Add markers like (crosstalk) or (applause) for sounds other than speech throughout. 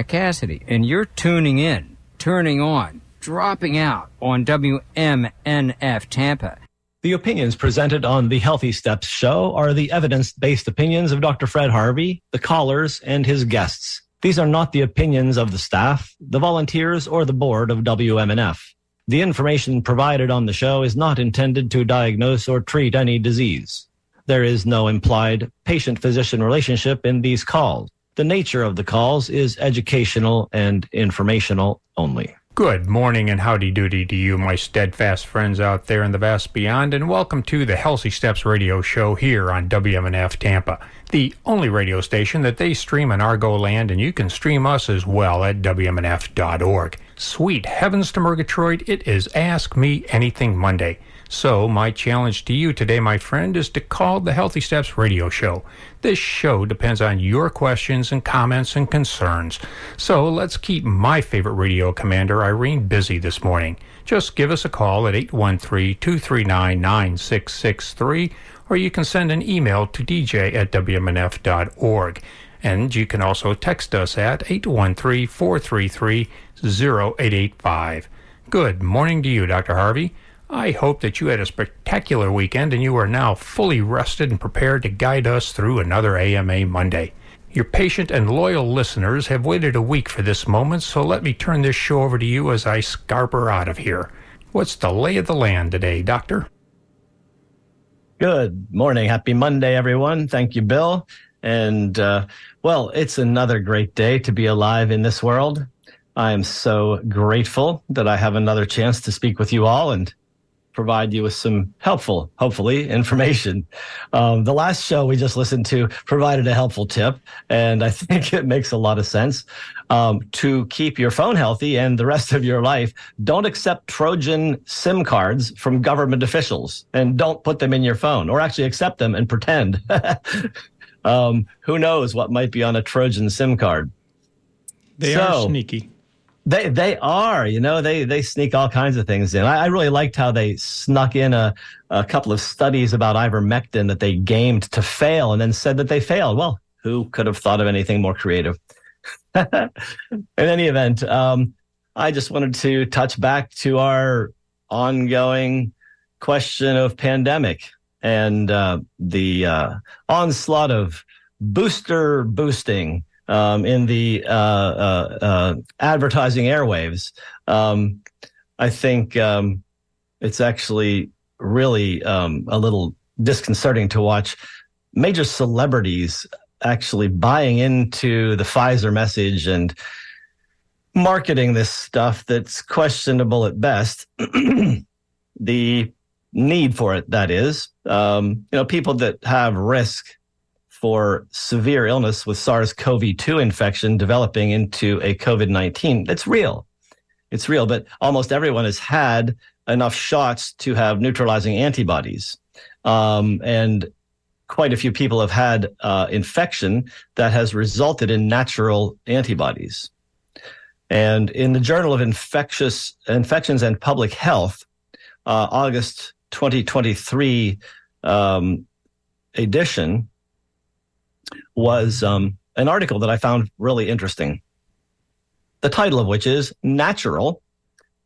Cassidy, and you're tuning in, turning on, dropping out on WMNF Tampa. The opinions presented on the Healthy Steps show are the evidence based opinions of Dr. Fred Harvey, the callers, and his guests. These are not the opinions of the staff, the volunteers, or the board of WMNF. The information provided on the show is not intended to diagnose or treat any disease. There is no implied patient physician relationship in these calls. The nature of the calls is educational and informational only. Good morning and howdy doody to you, my steadfast friends out there in the vast beyond, and welcome to the Healthy Steps radio show here on WMNF Tampa, the only radio station that they stream in Argo land, and you can stream us as well at WMNF.org. Sweet heavens to Murgatroyd, it is Ask Me Anything Monday. So, my challenge to you today, my friend, is to call the Healthy Steps radio show. This show depends on your questions and comments and concerns. So, let's keep my favorite radio commander, Irene, busy this morning. Just give us a call at 813 239 9663, or you can send an email to dj at wmnf.org. And you can also text us at 813 433 0885. Good morning to you, Dr. Harvey. I hope that you had a spectacular weekend and you are now fully rested and prepared to guide us through another AMA Monday. Your patient and loyal listeners have waited a week for this moment, so let me turn this show over to you as I scarper out of here. What's the lay of the land today, Doctor? Good morning. Happy Monday, everyone. Thank you, Bill. And, uh, well, it's another great day to be alive in this world. I am so grateful that I have another chance to speak with you all and provide you with some helpful, hopefully, information. Um, the last show we just listened to provided a helpful tip, and I (laughs) think it makes a lot of sense. Um, to keep your phone healthy and the rest of your life, don't accept Trojan SIM cards from government officials and don't put them in your phone or actually accept them and pretend. (laughs) um, who knows what might be on a Trojan SIM card? They so, are sneaky. They they are, you know, they they sneak all kinds of things in. I, I really liked how they snuck in a, a couple of studies about ivermectin that they gamed to fail and then said that they failed. Well, who could have thought of anything more creative? (laughs) in any event, um, I just wanted to touch back to our ongoing question of pandemic and uh, the uh, onslaught of booster boosting um, in the uh, uh, uh, advertising airwaves. Um, I think um, it's actually really um, a little disconcerting to watch major celebrities actually buying into the Pfizer message and marketing this stuff that's questionable at best. (clears throat) the need for it, that is. Um, you know, people that have risk for severe illness with SARS CoV 2 infection developing into a COVID 19. It's real. It's real, but almost everyone has had enough shots to have neutralizing antibodies. Um, and quite a few people have had uh, infection that has resulted in natural antibodies. And in the Journal of Infectious Infections and Public Health, uh, August 2023 um, edition, was um, an article that I found really interesting. The title of which is Natural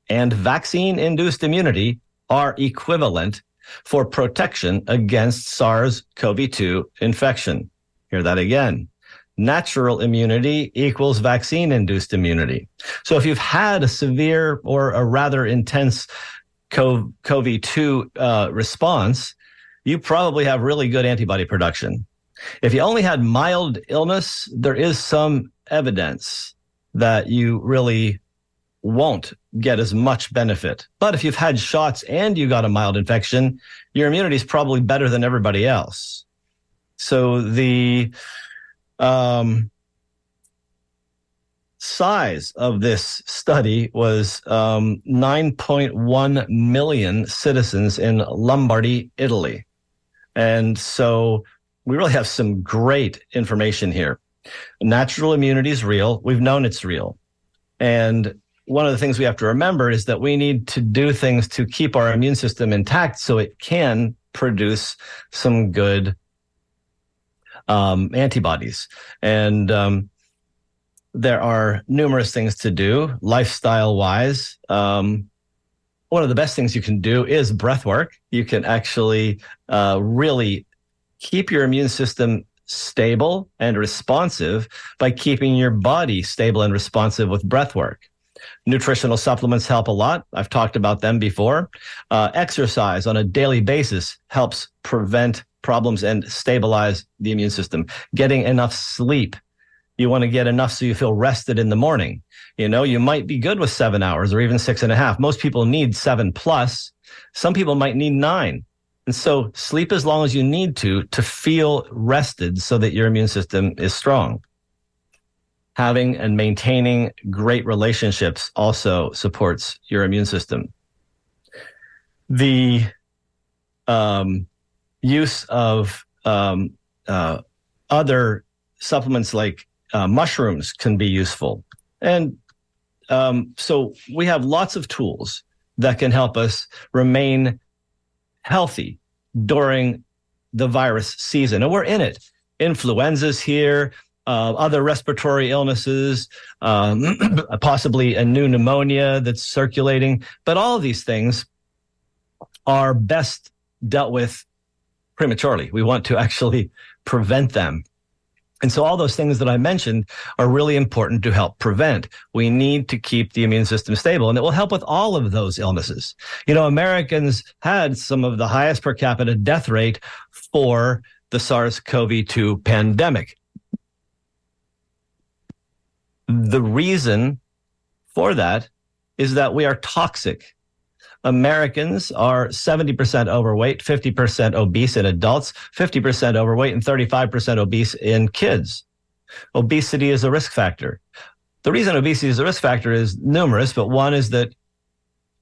and Vaccine Induced Immunity are Equivalent for Protection Against SARS CoV 2 Infection. Hear that again. Natural immunity equals vaccine induced immunity. So if you've had a severe or a rather intense CoV 2 uh, response, you probably have really good antibody production. If you only had mild illness, there is some evidence that you really won't get as much benefit. But if you've had shots and you got a mild infection, your immunity is probably better than everybody else. So the um, size of this study was um, 9.1 million citizens in Lombardy, Italy. And so we really have some great information here. Natural immunity is real. We've known it's real. And one of the things we have to remember is that we need to do things to keep our immune system intact so it can produce some good um, antibodies. And um, there are numerous things to do lifestyle wise. Um, one of the best things you can do is breath work. You can actually uh, really keep your immune system stable and responsive by keeping your body stable and responsive with breath work. Nutritional supplements help a lot. I've talked about them before. Uh, exercise on a daily basis helps prevent problems and stabilize the immune system. Getting enough sleep. You want to get enough so you feel rested in the morning. You know, you might be good with seven hours or even six and a half. Most people need seven plus. Some people might need nine. And so sleep as long as you need to to feel rested so that your immune system is strong. Having and maintaining great relationships also supports your immune system. The um, use of um, uh, other supplements like uh, mushrooms can be useful. And um, so we have lots of tools that can help us remain healthy during the virus season. And we're in it. Influenza's here, uh, other respiratory illnesses, um, (clears throat) possibly a new pneumonia that's circulating. But all of these things are best dealt with prematurely. We want to actually prevent them. And so all those things that I mentioned are really important to help prevent. We need to keep the immune system stable and it will help with all of those illnesses. You know, Americans had some of the highest per capita death rate for the SARS-CoV-2 pandemic. The reason for that is that we are toxic Americans are 70% overweight, 50% obese in adults, 50% overweight, and 35% obese in kids. Obesity is a risk factor. The reason obesity is a risk factor is numerous, but one is that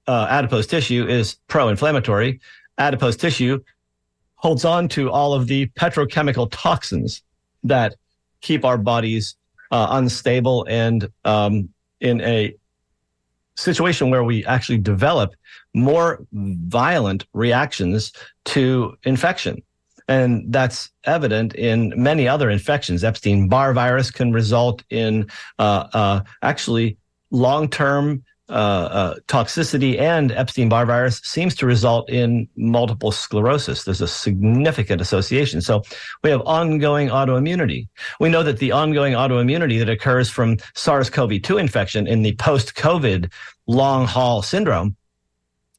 uh, adipose tissue is pro inflammatory. Adipose tissue holds on to all of the petrochemical toxins that keep our bodies uh, unstable and um, in a situation where we actually develop more violent reactions to infection. And that's evident in many other infections. Epstein Barr virus can result in uh, uh, actually long term uh, uh, toxicity, and Epstein Barr virus seems to result in multiple sclerosis. There's a significant association. So we have ongoing autoimmunity. We know that the ongoing autoimmunity that occurs from SARS CoV 2 infection in the post COVID long haul syndrome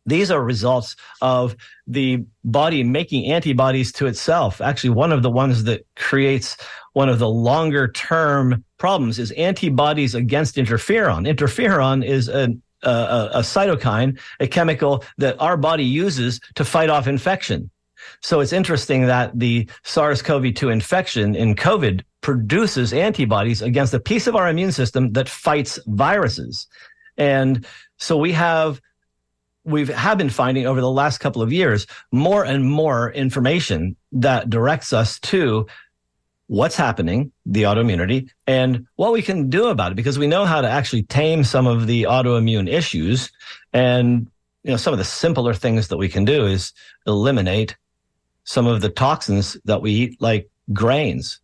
these are results of the body making antibodies to itself. Actually, one of the ones that creates one of the longer term problems is antibodies against interferon. Interferon is a, a, a cytokine, a chemical that our body uses to fight off infection. So it's interesting that the SARS CoV 2 infection in COVID produces antibodies against a piece of our immune system that fights viruses. And so we have we have have been finding over the last couple of years more and more information that directs us to what's happening, the autoimmunity, and what we can do about it because we know how to actually tame some of the autoimmune issues. And, you know, some of the simpler things that we can do is eliminate some of the toxins that we eat, like grains,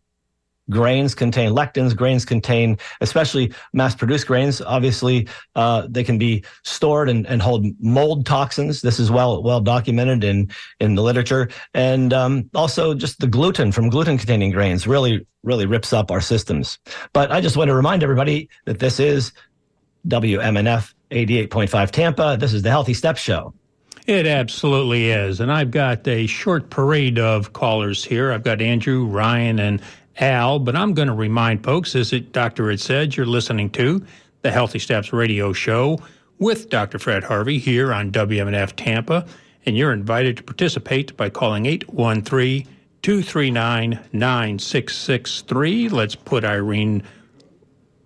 grains contain lectins. Grains contain especially mass produced grains obviously uh, they can be stored and, and hold mold toxins. This is well well documented in in the literature. And um, also just the gluten from gluten containing grains really really rips up our systems. But i just want to remind everybody that this is wmnf 88.5 tampa. This is the healthy steps show. It absolutely is. And I've got a short parade of callers here. I've got Andrew, Ryan, and Al, but I'm going to remind folks, as it, Doctor had said, you're listening to the Healthy Steps radio show with Dr. Fred Harvey here on WMNF Tampa, and you're invited to participate by calling 813 239 9663. Let's put Irene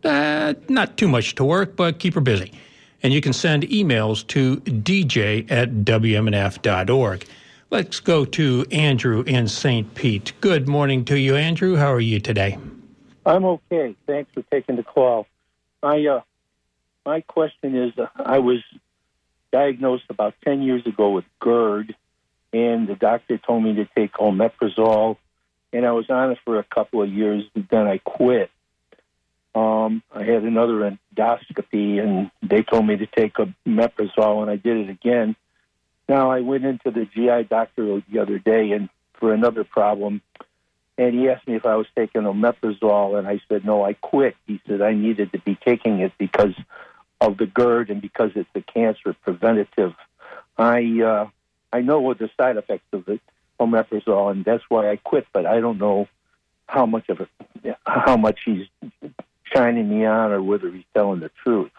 uh, not too much to work, but keep her busy. And you can send emails to dj at wmnf.org. Let's go to Andrew in St. Pete. Good morning to you, Andrew. How are you today? I'm okay. Thanks for taking the call. My uh, my question is, uh, I was diagnosed about ten years ago with GERD, and the doctor told me to take omeprazole, and I was on it for a couple of years, and then I quit. Um, I had another endoscopy, and they told me to take a meprazole, and I did it again. Now I went into the GI doctor the other day, and for another problem, and he asked me if I was taking omeprazole, and I said no, I quit. He said I needed to be taking it because of the GERD and because it's a cancer preventative. I uh, I know what the side effects of the omeprazole, and that's why I quit. But I don't know how much of it, how much he's shining me on or whether he's telling the truth.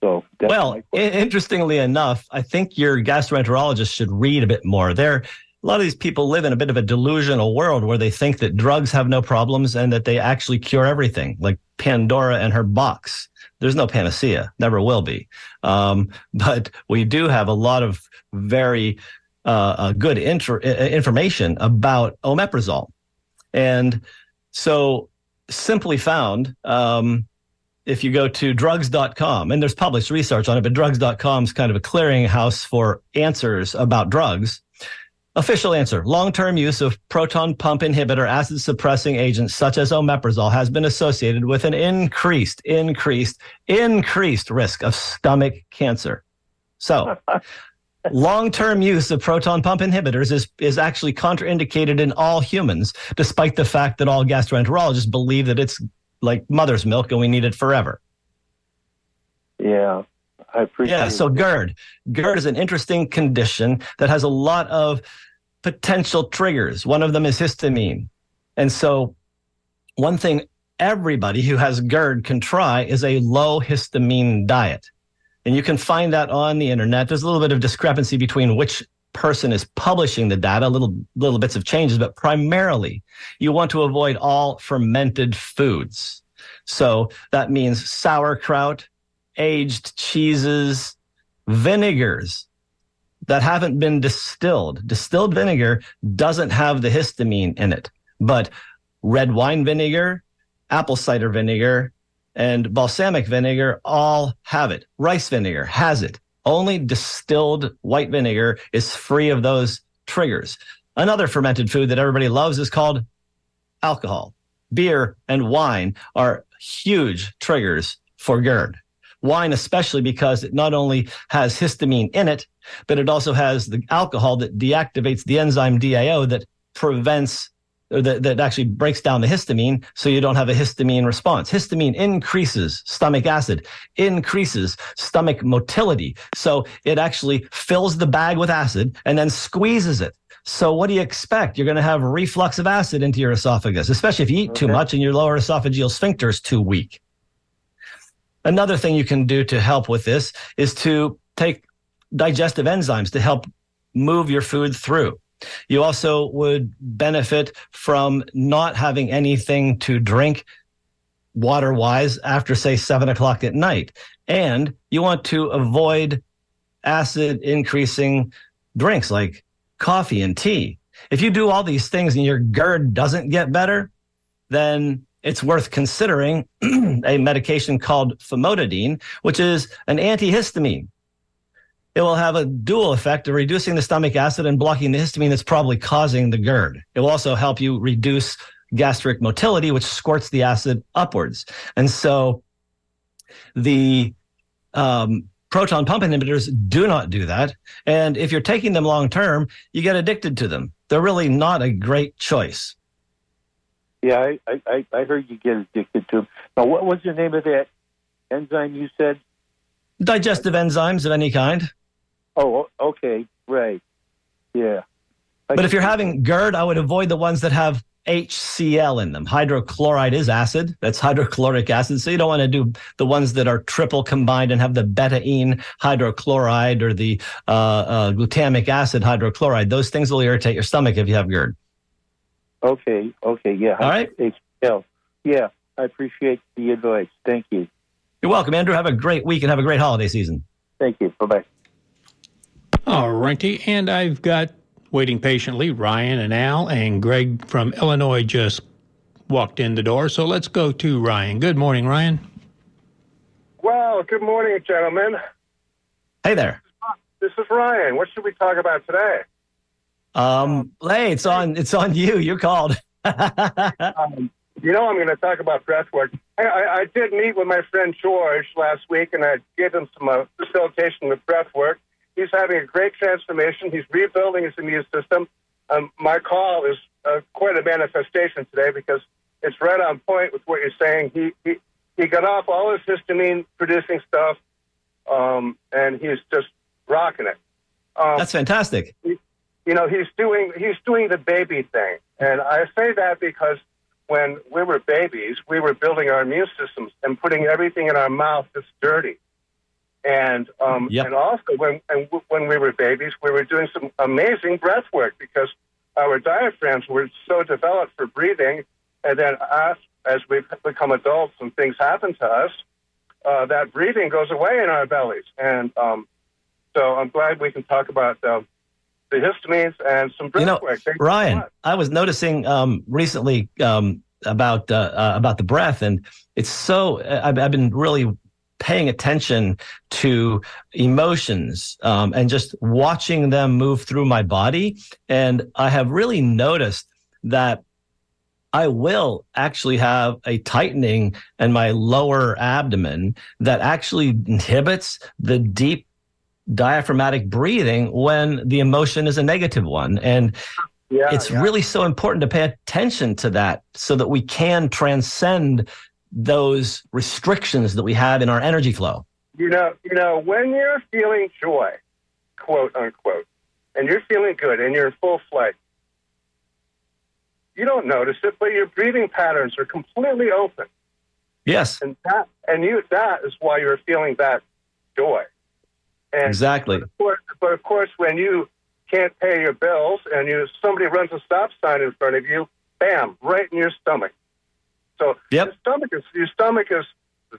So well, interestingly enough, I think your gastroenterologist should read a bit more. There, a lot of these people live in a bit of a delusional world where they think that drugs have no problems and that they actually cure everything, like Pandora and her box. There's no panacea, never will be. Um, (laughs) but we do have a lot of very uh, uh, good inter- information about omeprazole. And so simply found, um, if you go to drugs.com, and there's published research on it, but drugs.com is kind of a clearinghouse for answers about drugs. Official answer long term use of proton pump inhibitor acid suppressing agents such as omeprazole has been associated with an increased, increased, increased risk of stomach cancer. So, (laughs) long term use of proton pump inhibitors is, is actually contraindicated in all humans, despite the fact that all gastroenterologists believe that it's like mother's milk and we need it forever. Yeah, I appreciate Yeah, so GERD. GERD is an interesting condition that has a lot of potential triggers. One of them is histamine. And so, one thing everybody who has GERD can try is a low histamine diet. And you can find that on the internet. There's a little bit of discrepancy between which person is publishing the data, little little bits of changes, but primarily you want to avoid all fermented foods. So that means sauerkraut, aged cheeses, vinegars that haven't been distilled. Distilled vinegar doesn't have the histamine in it, but red wine vinegar, apple cider vinegar, and balsamic vinegar all have it. Rice vinegar has it. Only distilled white vinegar is free of those triggers. Another fermented food that everybody loves is called alcohol. Beer and wine are huge triggers for GERD. Wine, especially because it not only has histamine in it, but it also has the alcohol that deactivates the enzyme DAO that prevents that, that actually breaks down the histamine so you don't have a histamine response. Histamine increases stomach acid, increases stomach motility. So it actually fills the bag with acid and then squeezes it. So what do you expect? You're going to have reflux of acid into your esophagus, especially if you eat okay. too much and your lower esophageal sphincter is too weak. Another thing you can do to help with this is to take digestive enzymes to help move your food through. You also would benefit from not having anything to drink water wise after, say, seven o'clock at night. And you want to avoid acid increasing drinks like coffee and tea. If you do all these things and your GERD doesn't get better, then it's worth considering (clears throat) a medication called famotidine, which is an antihistamine it will have a dual effect of reducing the stomach acid and blocking the histamine that's probably causing the GERD. It will also help you reduce gastric motility, which squirts the acid upwards. And so the um, proton pump inhibitors do not do that. And if you're taking them long term, you get addicted to them. They're really not a great choice. Yeah, I, I, I heard you get addicted to them. Now, what was the name of that enzyme you said? Digestive enzymes of any kind. Oh, okay, right. Yeah. I but if you're having GERD, I would avoid the ones that have HCl in them. Hydrochloride is acid. That's hydrochloric acid. So you don't want to do the ones that are triple combined and have the betaine hydrochloride or the uh, uh, glutamic acid hydrochloride. Those things will irritate your stomach if you have GERD. Okay. Okay. Yeah. All right. HCl. Yeah. I appreciate the advice. Thank you. You're welcome, Andrew. Have a great week and have a great holiday season. Thank you. Bye bye. All righty. And I've got waiting patiently Ryan and Al and Greg from Illinois just walked in the door. So let's go to Ryan. Good morning, Ryan. Well, good morning, gentlemen. Hey there. This is Ryan. What should we talk about today? Um, hey, it's on. It's on you. You're called. (laughs) um, You know, I'm going to talk about breath work. I, I, I, did meet with my friend George last week, and I gave him some uh, facilitation with breath work. He's having a great transformation. He's rebuilding his immune system. Um, my call is uh, quite a manifestation today because it's right on point with what you're saying. He he, he got off all his histamine producing stuff, um, and he's just rocking it. Um, That's fantastic. He, you know, he's doing he's doing the baby thing, and I say that because when we were babies, we were building our immune systems and putting everything in our mouth that's dirty. And um, yep. and also when and w- when we were babies, we were doing some amazing breath work because our diaphragms were so developed for breathing. And then us, as we become adults and things happen to us, uh, that breathing goes away in our bellies. And um, so I'm glad we can talk about uh, the histamines and some breath you know, work. Ryan, I was noticing um, recently um, about uh, uh, about the breath, and it's so I've, I've been really paying attention to emotions um, and just watching them move through my body, and I have really noticed that I will actually have a tightening in my lower abdomen that actually inhibits the deep diaphragmatic breathing when the emotion is a negative one. And yeah, it's yeah. really so important to pay attention to that so that we can transcend those restrictions that we have in our energy flow. You know, you know, when you're feeling joy, quote unquote, and you're feeling good and you're in full flight, you don't notice it, but your breathing patterns are completely open. Yes. And that and you that is why you're feeling that joy. And exactly. But of, course, but of course, when you can't pay your bills and you somebody runs a stop sign in front of you, bam, right in your stomach. So yep. your stomach is your stomach is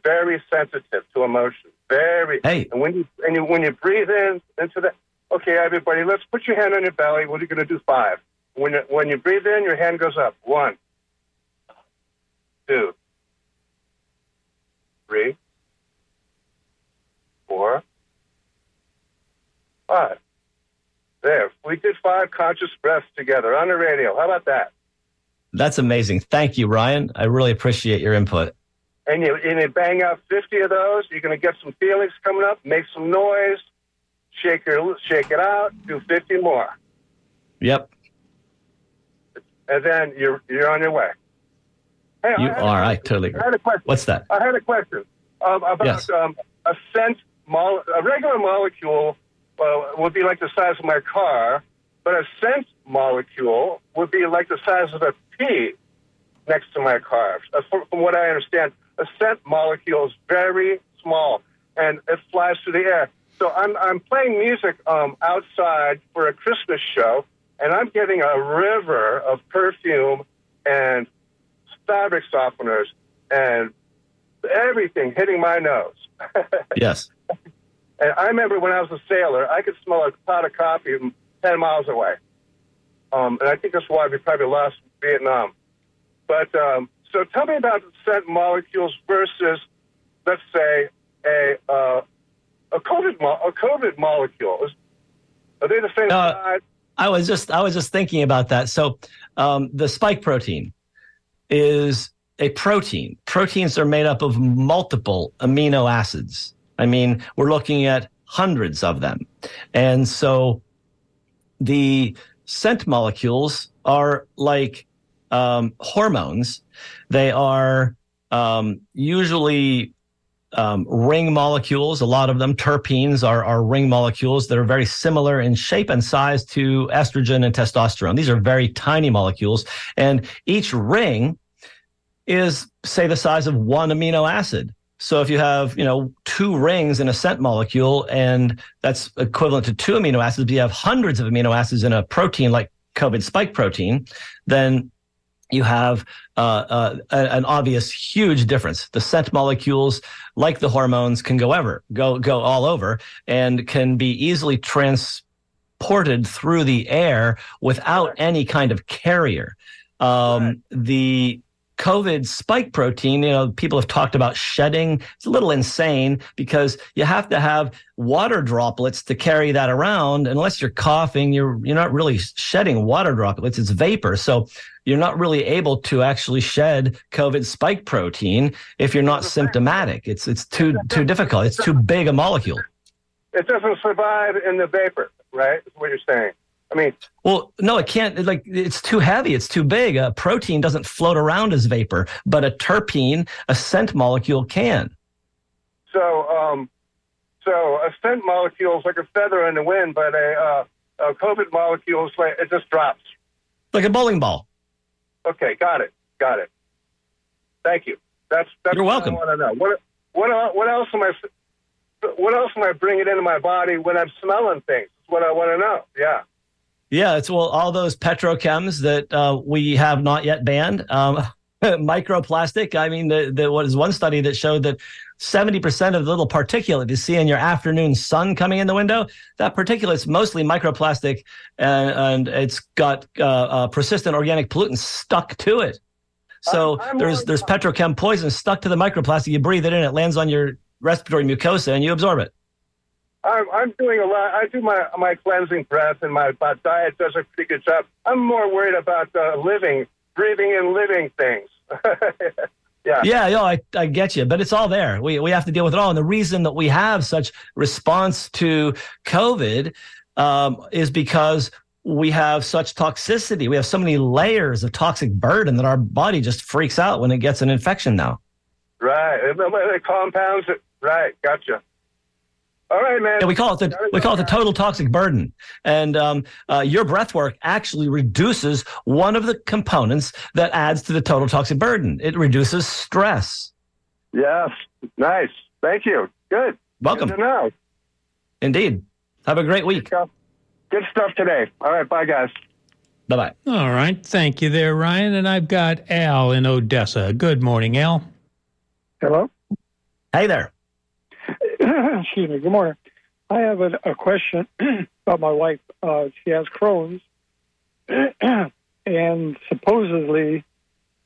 very sensitive to emotion. Very. Hey. And when you and you when you breathe in into that, okay, everybody, let's put your hand on your belly. What are you going to do? Five. When you, when you breathe in, your hand goes up. One, two, three, four, Five. There. We did five conscious breaths together on the radio. How about that? That's amazing. Thank you, Ryan. I really appreciate your input. And you, and you bang out 50 of those, you're going to get some feelings coming up, make some noise, shake, your, shake it out, do 50 more. Yep. And then you're, you're on your way. Hey, you are. I totally agree. I had a question. What's that? I had a question um, about yes. um, a scent, mo- a regular molecule uh, would be like the size of my car, but a scent molecule would be like the size of a next to my car. Uh, from, from what I understand, a scent molecule is very small and it flies through the air. So I'm, I'm playing music um, outside for a Christmas show, and I'm getting a river of perfume and fabric softeners and everything hitting my nose. (laughs) yes. And I remember when I was a sailor, I could smell a pot of coffee 10 miles away. Um, and I think that's why we probably lost Vietnam. But um, so tell me about scent molecules versus, let's say, a uh, a COVID mo- a COVID molecule. Are they the same uh, size? I was just I was just thinking about that. So um, the spike protein is a protein. Proteins are made up of multiple amino acids. I mean, we're looking at hundreds of them. And so the scent molecules are like um, hormones. They are um, usually um, ring molecules. A lot of them, terpenes, are, are ring molecules that are very similar in shape and size to estrogen and testosterone. These are very tiny molecules. And each ring is, say, the size of one amino acid. So if you have, you know, two rings in a scent molecule, and that's equivalent to two amino acids, but you have hundreds of amino acids in a protein like COVID spike protein, then you have uh, uh, an obvious huge difference. The scent molecules, like the hormones, can go ever go go all over and can be easily transported through the air without any kind of carrier. Um, the COVID spike protein, you know, people have talked about shedding. It's a little insane because you have to have water droplets to carry that around. Unless you're coughing, you're you're not really shedding water droplets. It's vapor. So you're not really able to actually shed COVID spike protein if you're not symptomatic. It's it's too too difficult. It's too big a molecule. It doesn't survive in the vapor, right? Is what you're saying. I mean, well, no, it can't. Like, it's too heavy. It's too big. A protein doesn't float around as vapor, but a terpene, a scent molecule, can. So, um, so a scent molecule is like a feather in the wind, but a, uh, a COVID molecule is like it just drops, like a bowling ball. Okay, got it, got it. Thank you. That's that's You're welcome. I want to know. What what what else am I? What else am I bringing into my body when I'm smelling things? That's what I want to know. Yeah. Yeah, it's well, all those petrochems that uh, we have not yet banned. Um, (laughs) microplastic. I mean, the, the, what is one study that showed that 70% of the little particulate you see in your afternoon sun coming in the window, that particulate's mostly microplastic and, and it's got uh, uh, persistent organic pollutants stuck to it. So I'm, I'm there's there's petrochem poison stuck to the microplastic. You breathe it in, it lands on your respiratory mucosa, and you absorb it. I'm, I'm doing a lot. I do my my cleansing breath, and my, my diet does a pretty good job. I'm more worried about uh, living, breathing, and living things. (laughs) yeah, yeah, yo, I, I get you, but it's all there. We we have to deal with it all, and the reason that we have such response to COVID um, is because we have such toxicity. We have so many layers of toxic burden that our body just freaks out when it gets an infection now. Right, the compounds. Right, gotcha. All right, man. Yeah, we call it the we call it the total toxic burden, and um, uh, your breath work actually reduces one of the components that adds to the total toxic burden. It reduces stress. Yes, nice. Thank you. Good. Welcome. Good to know. Indeed. Have a great week. Good stuff today. All right, bye, guys. Bye bye. All right. Thank you there, Ryan. And I've got Al in Odessa. Good morning, Al. Hello. Hey there. (coughs) excuse me. Good morning. I have a, a question (coughs) about my wife. Uh, she has Crohn's, (coughs) and supposedly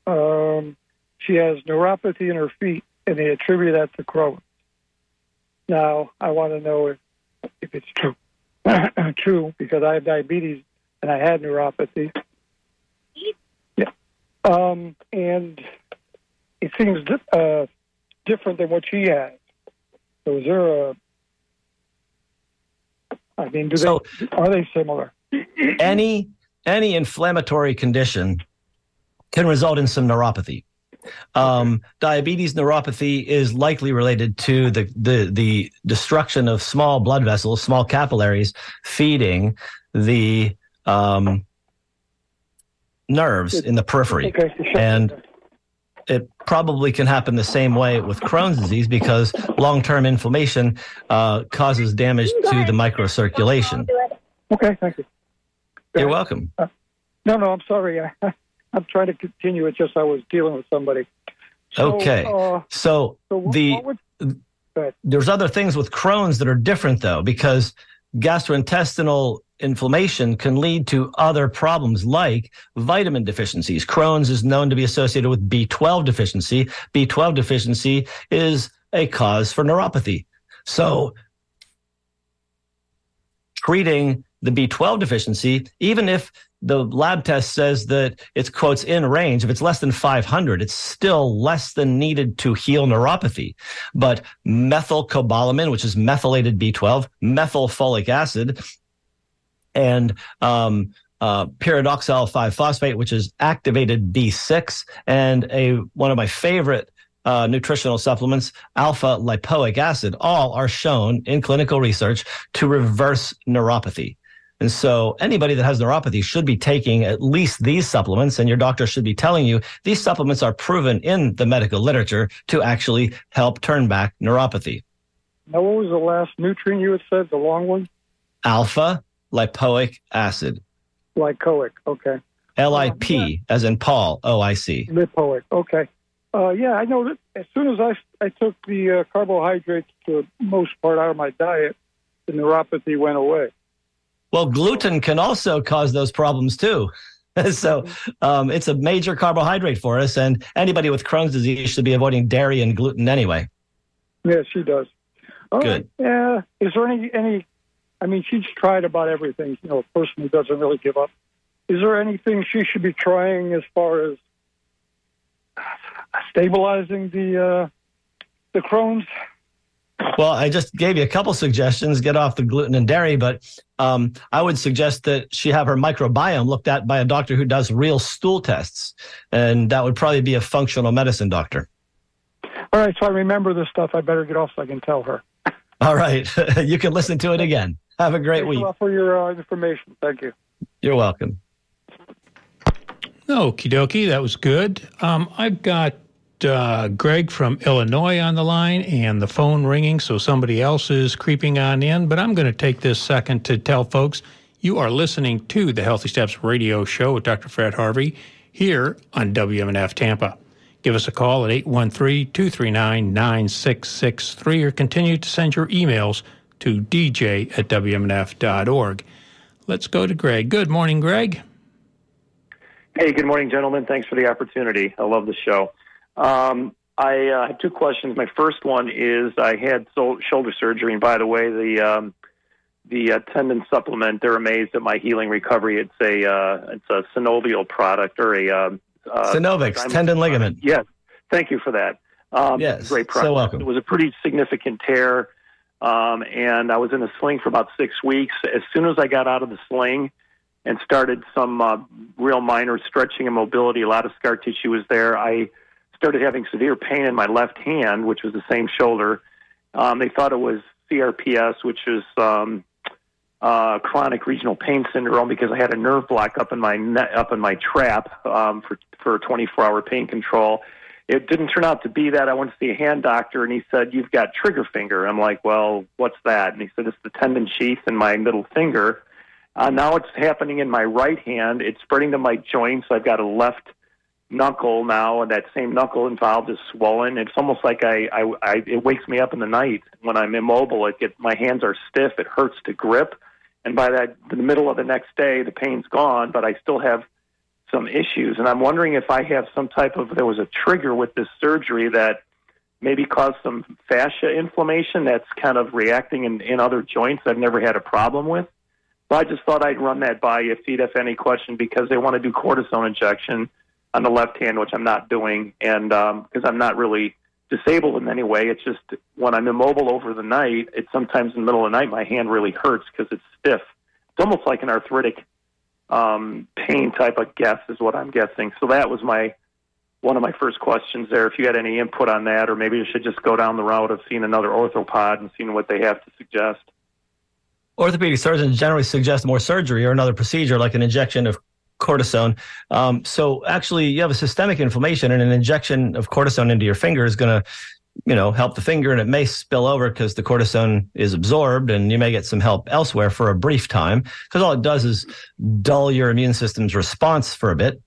um, she has neuropathy in her feet, and they attribute that to Crohn's. Now, I want to know if, if it's true. true, because I have diabetes and I had neuropathy. Yeah. Um, and it seems uh, different than what she has. So is there a? I mean, do so, they are they similar? (clears throat) any any inflammatory condition can result in some neuropathy. Um, diabetes neuropathy is likely related to the, the the destruction of small blood vessels, small capillaries, feeding the um, nerves in the periphery, okay. and it probably can happen the same way with Crohn's disease because long-term inflammation uh, causes damage to the microcirculation. Okay, thank you. You're welcome. Uh, no, no, I'm sorry. (laughs) I, am trying to continue. It's just I was dealing with somebody. So, okay. Uh, so, so what, the what would, there's other things with Crohn's that are different though because gastrointestinal inflammation can lead to other problems like vitamin deficiencies. Crohn's is known to be associated with B12 deficiency. B12 deficiency is a cause for neuropathy. So, treating the B12 deficiency, even if the lab test says that it's quotes in range, if it's less than 500, it's still less than needed to heal neuropathy. But methylcobalamin, which is methylated B12, methylfolic acid, and um, uh, pyridoxal 5 phosphate, which is activated B6, and a one of my favorite uh, nutritional supplements, alpha lipoic acid, all are shown in clinical research to reverse neuropathy. And so anybody that has neuropathy should be taking at least these supplements, and your doctor should be telling you these supplements are proven in the medical literature to actually help turn back neuropathy. Now, what was the last nutrient you had said, the long one? Alpha lipoic acid. Lipoic, okay. L I P, as in Paul, O I C. Lipoic, okay. Uh, yeah, I know that as soon as I, I took the uh, carbohydrates to most part out of my diet, the neuropathy went away. Well, gluten can also cause those problems too. (laughs) so um, it's a major carbohydrate for us, and anybody with Crohn's disease should be avoiding dairy and gluten anyway. Yeah, she does. All Good. Right. Yeah. Is there any any? I mean, she's tried about everything. You know, a person who doesn't really give up. Is there anything she should be trying as far as stabilizing the uh, the Crohn's? Well, I just gave you a couple suggestions. Get off the gluten and dairy, but um, I would suggest that she have her microbiome looked at by a doctor who does real stool tests, and that would probably be a functional medicine doctor. All right, so I remember this stuff. I better get off so I can tell her. All right, (laughs) you can listen to it again. Have a great Thanks week. A lot for your uh, information. Thank you. You're welcome. Okie dokie, that was good. Um, I've got uh, Greg from Illinois on the line and the phone ringing, so somebody else is creeping on in. But I'm going to take this second to tell folks you are listening to the Healthy Steps radio show with Dr. Fred Harvey here on WMNF Tampa. Give us a call at 813 239 9663 or continue to send your emails to dj at WMNF.org. Let's go to Greg. Good morning, Greg. Hey, good morning, gentlemen. Thanks for the opportunity. I love the show. Um, I uh, have two questions. My first one is I had so- shoulder surgery, and by the way, the um, the uh, tendon supplement. They're amazed at my healing recovery. It's a uh, it's a synovial product or a um, uh, Synovix tendon ligament. Yes, thank you for that. Um, yes, great product. So welcome. It was a pretty significant tear, um, and I was in a sling for about six weeks. As soon as I got out of the sling and started some uh, real minor stretching and mobility, a lot of scar tissue was there. I started having severe pain in my left hand, which was the same shoulder. Um, they thought it was CRPS, which is um, uh, chronic regional pain syndrome, because I had a nerve block up in my ne- up in my trap um, for for 24 hour pain control. It didn't turn out to be that. I went to see a hand doctor, and he said, "You've got trigger finger." I'm like, "Well, what's that?" And he said, "It's the tendon sheath in my middle finger." Uh, now it's happening in my right hand. It's spreading to my joints. I've got a left knuckle now, and that same knuckle involved is swollen. It's almost like I, I, I it wakes me up in the night when I'm immobile. It gets my hands are stiff. It hurts to grip, and by that the middle of the next day, the pain's gone, but I still have some issues. And I'm wondering if I have some type of there was a trigger with this surgery that maybe caused some fascia inflammation that's kind of reacting in, in other joints I've never had a problem with. So I just thought I'd run that by you, feed if any question, because they want to do cortisone injection on the left hand, which I'm not doing, and because um, I'm not really disabled in any way, it's just when I'm immobile over the night, it's sometimes in the middle of the night my hand really hurts because it's stiff. It's almost like an arthritic um, pain type of guess is what I'm guessing. So that was my one of my first questions there. If you had any input on that, or maybe you should just go down the route of seeing another orthopod and seeing what they have to suggest. Orthopedic surgeons generally suggest more surgery or another procedure like an injection of cortisone. Um, so actually, you have a systemic inflammation, and an injection of cortisone into your finger is going to, you know, help the finger, and it may spill over because the cortisone is absorbed, and you may get some help elsewhere for a brief time because all it does is dull your immune system's response for a bit.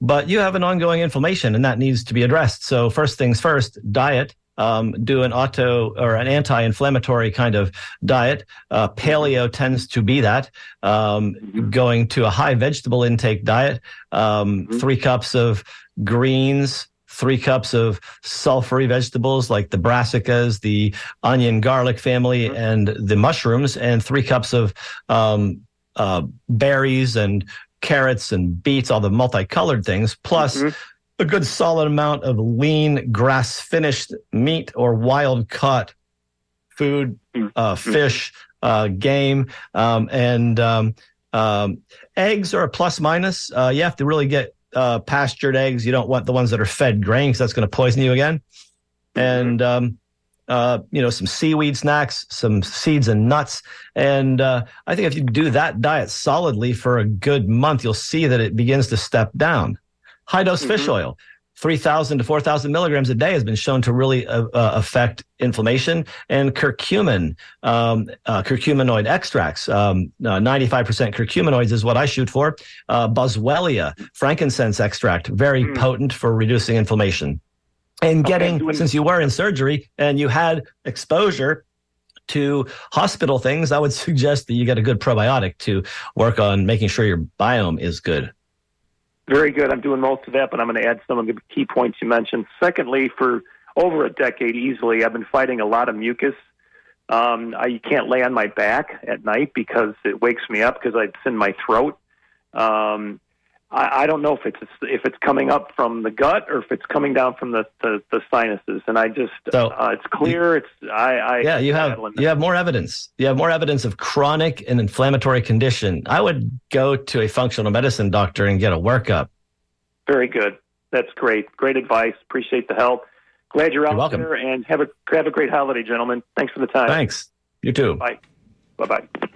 But you have an ongoing inflammation, and that needs to be addressed. So first things first, diet um, do an auto or an anti-inflammatory kind of diet. Uh, paleo tends to be that. Um, going to a high vegetable intake diet, um, mm-hmm. three cups of greens, three cups of sulfury vegetables like the brassicas, the onion garlic family, mm-hmm. and the mushrooms, and three cups of um, uh, berries and carrots and beets, all the multicolored things, plus mm-hmm a good solid amount of lean grass finished meat or wild caught food, uh, mm-hmm. fish, uh, game, um, and um, um, eggs are a plus minus. Uh, you have to really get uh, pastured eggs. You don't want the ones that are fed grain because that's going to poison you again. Mm-hmm. And um, uh, you know, some seaweed snacks, some seeds and nuts. And uh, I think if you do that diet solidly for a good month, you'll see that it begins to step down. High dose mm-hmm. fish oil. 3,000 to 4,000 milligrams a day has been shown to really uh, uh, affect inflammation. And curcumin, um, uh, curcuminoid extracts, um, 95% uh, curcuminoids is what I shoot for. Uh, boswellia, frankincense extract, very mm. potent for reducing inflammation. And getting, okay. since you were in surgery and you had exposure to hospital things, I would (laughs) suggest that you get a good probiotic to work on making sure your biome is good. Very good. I'm doing most of that, but I'm going to add some of the key points you mentioned. Secondly, for over a decade easily, I've been fighting a lot of mucus. Um, I can't lay on my back at night because it wakes me up because it's in my throat. Um, I, I don't know if it's if it's coming up from the gut or if it's coming down from the the, the sinuses. And I just so, uh, it's clear. It's I, I yeah. You have you have more evidence. You have more evidence of chronic and inflammatory condition. I would go to a functional medicine doctor and get a workup. Very good. That's great. Great advice. Appreciate the help. Glad you're out you're there and have a have a great holiday, gentlemen. Thanks for the time. Thanks. You too. Bye. Bye bye.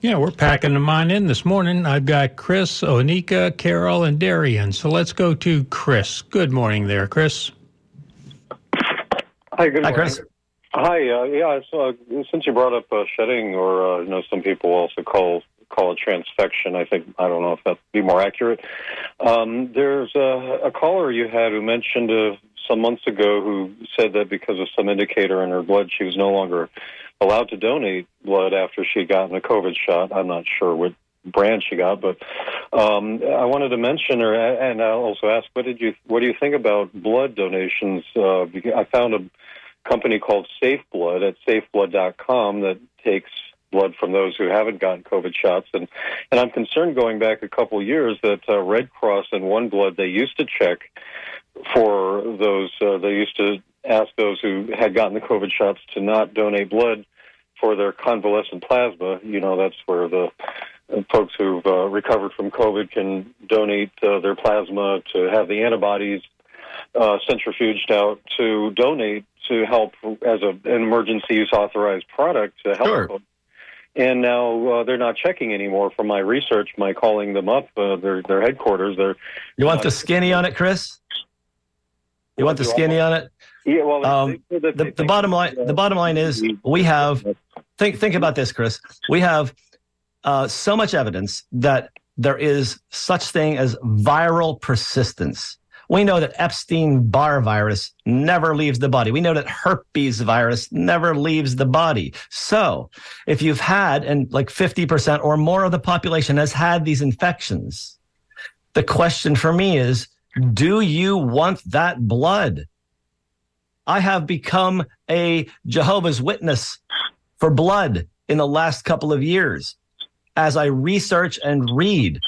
Yeah, we're packing them on in this morning. I've got Chris, Onika, Carol, and Darian. So let's go to Chris. Good morning there, Chris. Hi, good morning. Hi, Chris. Hi, uh, yeah. So, uh, since you brought up uh, shedding, or uh, you know, some people also call call it transfection. I think I don't know if that'd be more accurate. Um, there's a, a, caller you had who mentioned uh, some months ago who said that because of some indicator in her blood, she was no longer allowed to donate blood after she gotten a COVID shot. I'm not sure what brand she got, but um, I wanted to mention her and I'll also ask, what did you what do you think about blood donations? Uh, I found a company called Safe Blood at safeblood.com that takes blood from those who haven't gotten COVID shots, and and I'm concerned going back a couple years that uh, Red Cross and One Blood they used to check for those. Uh, they used to ask those who had gotten the COVID shots to not donate blood for their convalescent plasma. You know, that's where the folks who've uh, recovered from COVID can donate uh, their plasma to have the antibodies uh, centrifuged out to donate to help as a, an emergency use authorized product to help. Sure. Them. And now uh, they're not checking anymore. From my research, my calling them up, uh, their their headquarters. They're you want the skinny on it, Chris? You want the skinny on it? Yeah, well, um, the, the bottom line the bottom line is we have think think about this, Chris. We have uh, so much evidence that there is such thing as viral persistence. We know that Epstein Barr virus never leaves the body. We know that herpes virus never leaves the body. So if you've had, and like 50% or more of the population has had these infections, the question for me is, do you want that blood? I have become a Jehovah's Witness for blood in the last couple of years. As I research and read,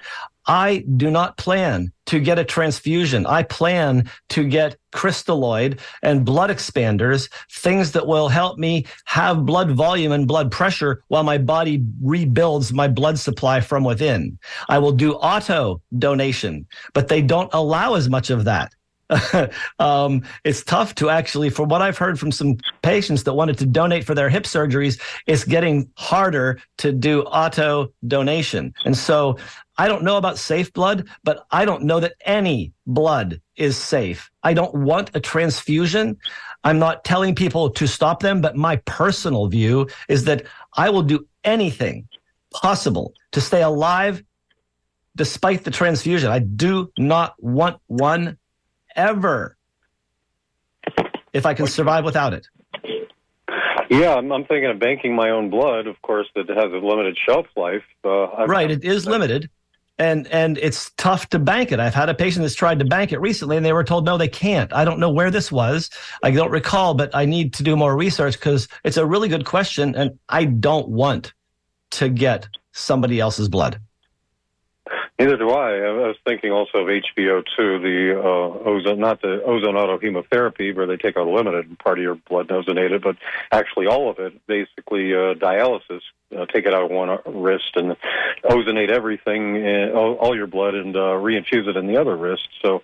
I do not plan to get a transfusion. I plan to get crystalloid and blood expanders, things that will help me have blood volume and blood pressure while my body rebuilds my blood supply from within. I will do auto donation, but they don't allow as much of that. (laughs) um, it's tough to actually, from what I've heard from some patients that wanted to donate for their hip surgeries, it's getting harder to do auto donation. And so I don't know about safe blood, but I don't know that any blood is safe. I don't want a transfusion. I'm not telling people to stop them, but my personal view is that I will do anything possible to stay alive despite the transfusion. I do not want one ever if I can survive without it. Yeah, I'm, I'm, thinking of banking my own blood. Of course, that has a limited shelf life. Uh, right, it is limited, and and it's tough to bank it. I've had a patient that's tried to bank it recently, and they were told no, they can't. I don't know where this was. I don't recall, but I need to do more research because it's a really good question, and I don't want to get somebody else's blood. Neither do I. I was thinking also of HBO2, the uh, ozone, not the ozone auto hemotherapy, where they take out a limited part of your blood ozonated, but actually all of it, basically uh, dialysis. Uh, take it out of one wrist and ozonate everything, uh, all, all your blood, and uh, reinfuse it in the other wrist. So,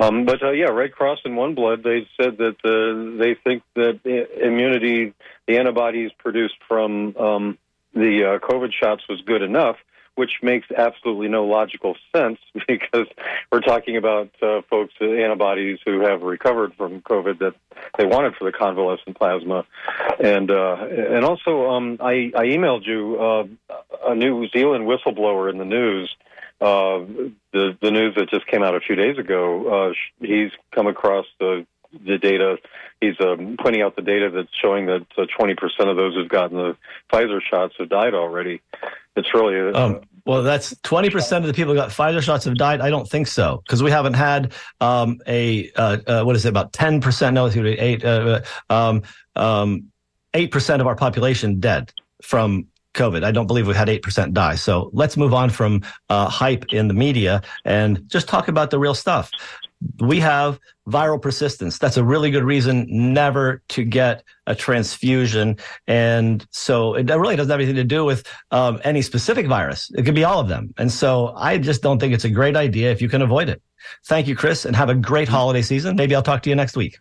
um, but uh, yeah, Red Cross and One Blood, they said that uh, they think that immunity, the antibodies produced from um, the uh, COVID shots was good enough which makes absolutely no logical sense (laughs) because we're talking about uh, folks, with antibodies who have recovered from COVID that they wanted for the convalescent plasma, and uh, and also um, I, I emailed you uh, a New Zealand whistleblower in the news. Uh, the the news that just came out a few days ago. Uh, he's come across the the data. He's um, pointing out the data that's showing that uh, 20% of those who've gotten the Pfizer shots have died already. It's really a, um, well, that's 20% of the people who got Pfizer shots have died. I don't think so because we haven't had um, a, uh, uh, what is it, about 10%, no, it's eight, uh, um, um, 8% of our population dead from COVID. I don't believe we've had 8% die. So let's move on from uh, hype in the media and just talk about the real stuff. We have viral persistence. That's a really good reason never to get a transfusion. And so it really doesn't have anything to do with um, any specific virus. It could be all of them. And so I just don't think it's a great idea if you can avoid it. Thank you, Chris, and have a great holiday season. Maybe I'll talk to you next week.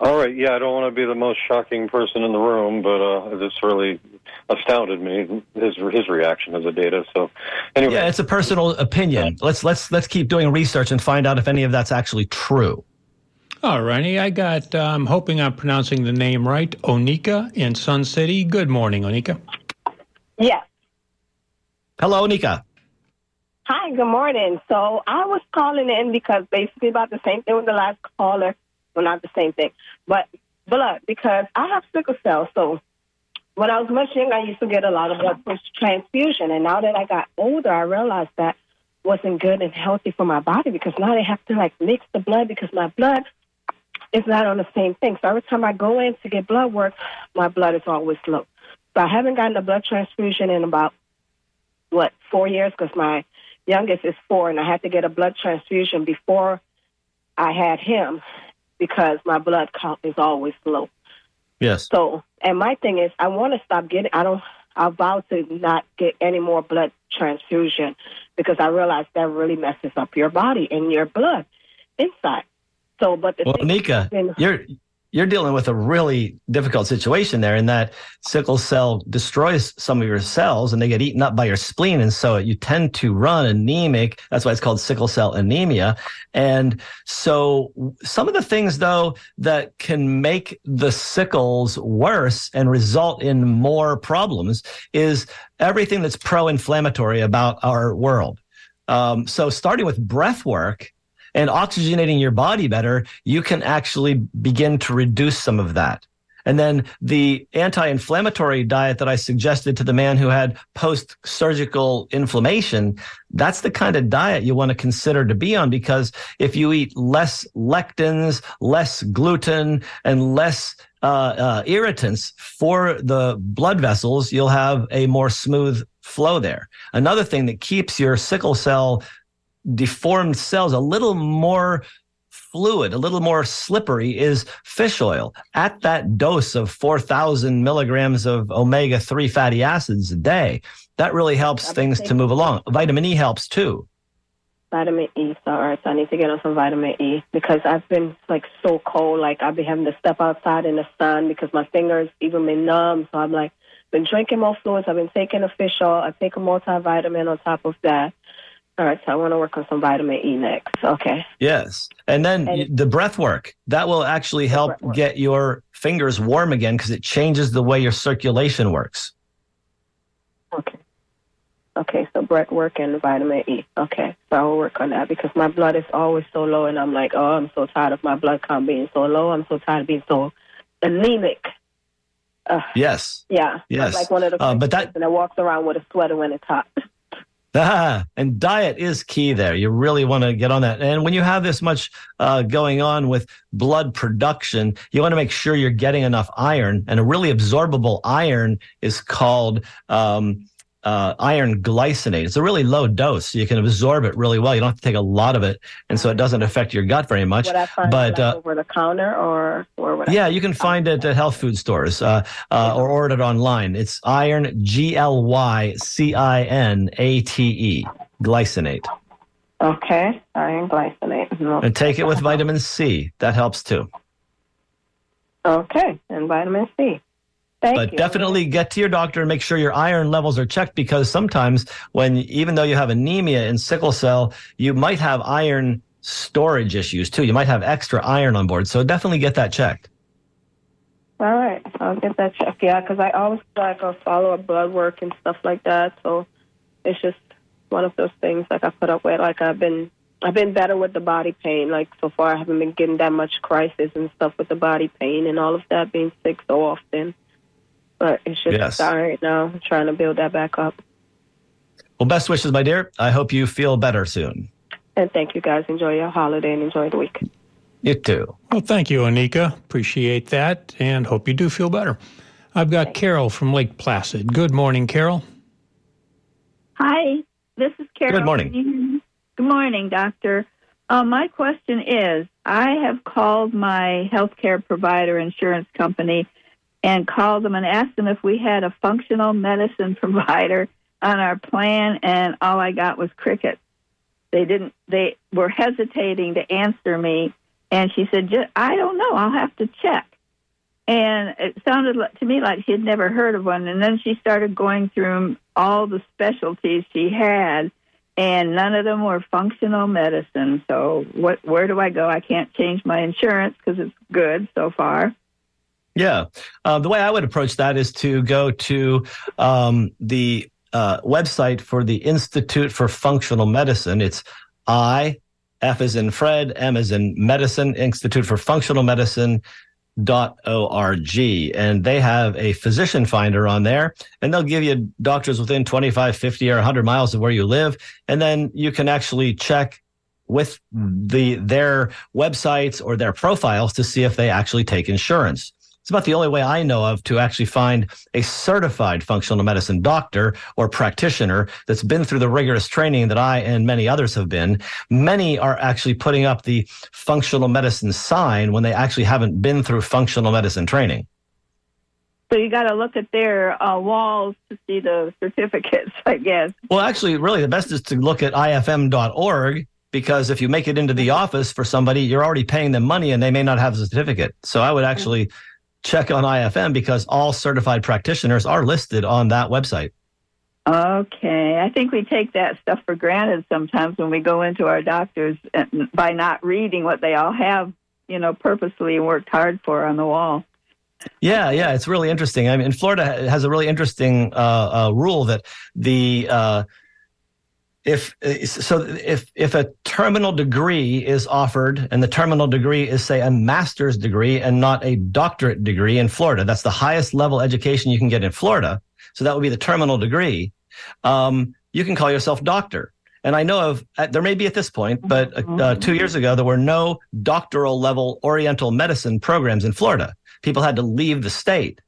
All right. Yeah, I don't want to be the most shocking person in the room, but uh, this really astounded me his his reaction to the data. So anyway, yeah, it's a personal opinion. Let's let's let's keep doing research and find out if any of that's actually true. All righty, I got. I'm um, hoping I'm pronouncing the name right. Onika in Sun City. Good morning, Onika. Yes. Hello, Onika. Hi. Good morning. So I was calling in because basically about the same thing with the last caller well, not the same thing, but blood because I have sickle cell. So when I was much younger, I used to get a lot of blood transfusion, and now that I got older, I realized that wasn't good and healthy for my body because now they have to like mix the blood because my blood is not on the same thing. So every time I go in to get blood work, my blood is always low. So I haven't gotten a blood transfusion in about what four years because my youngest is four, and I had to get a blood transfusion before I had him because my blood count is always low. Yes. So, and my thing is, I want to stop getting. I don't. I vow to not get any more blood transfusion because I realize that really messes up your body and your blood inside. So, but the well, Nika, you're you're dealing with a really difficult situation there in that sickle cell destroys some of your cells and they get eaten up by your spleen. And so you tend to run anemic. That's why it's called sickle cell anemia. And so some of the things though that can make the sickles worse and result in more problems is everything that's pro-inflammatory about our world. Um, so starting with breath work, and oxygenating your body better, you can actually begin to reduce some of that. And then the anti-inflammatory diet that I suggested to the man who had post-surgical inflammation, that's the kind of diet you want to consider to be on because if you eat less lectins, less gluten, and less uh, uh, irritants for the blood vessels, you'll have a more smooth flow there. Another thing that keeps your sickle cell deformed cells a little more fluid, a little more slippery is fish oil. At that dose of 4,000 milligrams of omega 3 fatty acids a day, that really helps things to move along. Vitamin E helps too. Vitamin E, so all right, so I need to get on some vitamin E because I've been like so cold, like I've been having to step outside in the sun because my fingers even been numb. So I'm like been drinking more fluids. I've been taking a fish oil. I take a multivitamin on top of that. All right, so I want to work on some vitamin E next. Okay. Yes. And then and the breath work, that will actually help get your fingers warm again because it changes the way your circulation works. Okay. Okay, so breath work and vitamin E. Okay, so I will work on that because my blood is always so low, and I'm like, oh, I'm so tired of my blood count being so low. I'm so tired of being so anemic. Uh, yes. Yeah. Yes. like one of the uh, but that and I walks around with a sweater when it's hot. (laughs) Ah, (laughs) and diet is key there. You really want to get on that. And when you have this much uh, going on with blood production, you want to make sure you're getting enough iron. And a really absorbable iron is called um, uh, iron glycinate. It's a really low dose, so you can absorb it really well. You don't have to take a lot of it, and so it doesn't affect your gut very much. Would I find but uh, over the counter, or or yeah, you can find it at health food stores uh, uh, or order it online. It's iron G L Y C I N A T E glycinate. Okay, iron glycinate. No. And take it with vitamin C. That helps too. Okay, and vitamin C. Thank but you. definitely get to your doctor and make sure your iron levels are checked because sometimes when even though you have anemia in sickle cell, you might have iron storage issues too. You might have extra iron on board. So definitely get that checked. All right, I'll get that checked. Yeah, because I always like a follow up blood work and stuff like that. So it's just one of those things like I put up with. Like I've been I've been better with the body pain. Like so far, I haven't been getting that much crisis and stuff with the body pain and all of that being sick so often. But it's just Yes. all right now. I'm trying to build that back up. Well, best wishes, my dear. I hope you feel better soon. And thank you guys. Enjoy your holiday and enjoy the week. You too. Well, thank you, Anika. Appreciate that and hope you do feel better. I've got Carol from Lake Placid. Good morning, Carol. Hi, this is Carol. Good morning. Can you hear me? Good morning, doctor. Uh, my question is I have called my healthcare provider insurance company and called them and asked them if we had a functional medicine (laughs) provider on our plan, and all I got was crickets. They didn't, they were hesitating to answer me. And she said, I don't know. I'll have to check. And it sounded to me like she had never heard of one. And then she started going through all the specialties she had, and none of them were functional medicine. So, what? Where do I go? I can't change my insurance because it's good so far. Yeah. Uh, the way I would approach that is to go to um, the uh, website for the Institute for Functional Medicine. It's I, F is in Fred, M is in Medicine, Institute for Functional Medicine. Dot org and they have a physician finder on there and they'll give you doctors within 25 50 or 100 miles of where you live and then you can actually check with the their websites or their profiles to see if they actually take insurance. It's about the only way I know of to actually find a certified functional medicine doctor or practitioner that's been through the rigorous training that I and many others have been. Many are actually putting up the functional medicine sign when they actually haven't been through functional medicine training. So you got to look at their uh, walls to see the certificates, (laughs) I guess. Well, actually, really, the best is to look at ifm.org because if you make it into the office for somebody, you're already paying them money and they may not have the certificate. So I would actually check on IFM because all certified practitioners are listed on that website. Okay, I think we take that stuff for granted sometimes when we go into our doctors and by not reading what they all have, you know, purposely worked hard for on the wall. Yeah, yeah, it's really interesting. I mean, Florida has a really interesting uh, uh, rule that the uh, if so if if a terminal degree is offered and the terminal degree is say a master's degree and not a doctorate degree in Florida, that's the highest level education you can get in Florida. So that would be the terminal degree. Um, you can call yourself doctor. And I know of, uh, there may be at this point, but uh, two years ago, there were no doctoral level Oriental medicine programs in Florida. People had to leave the state.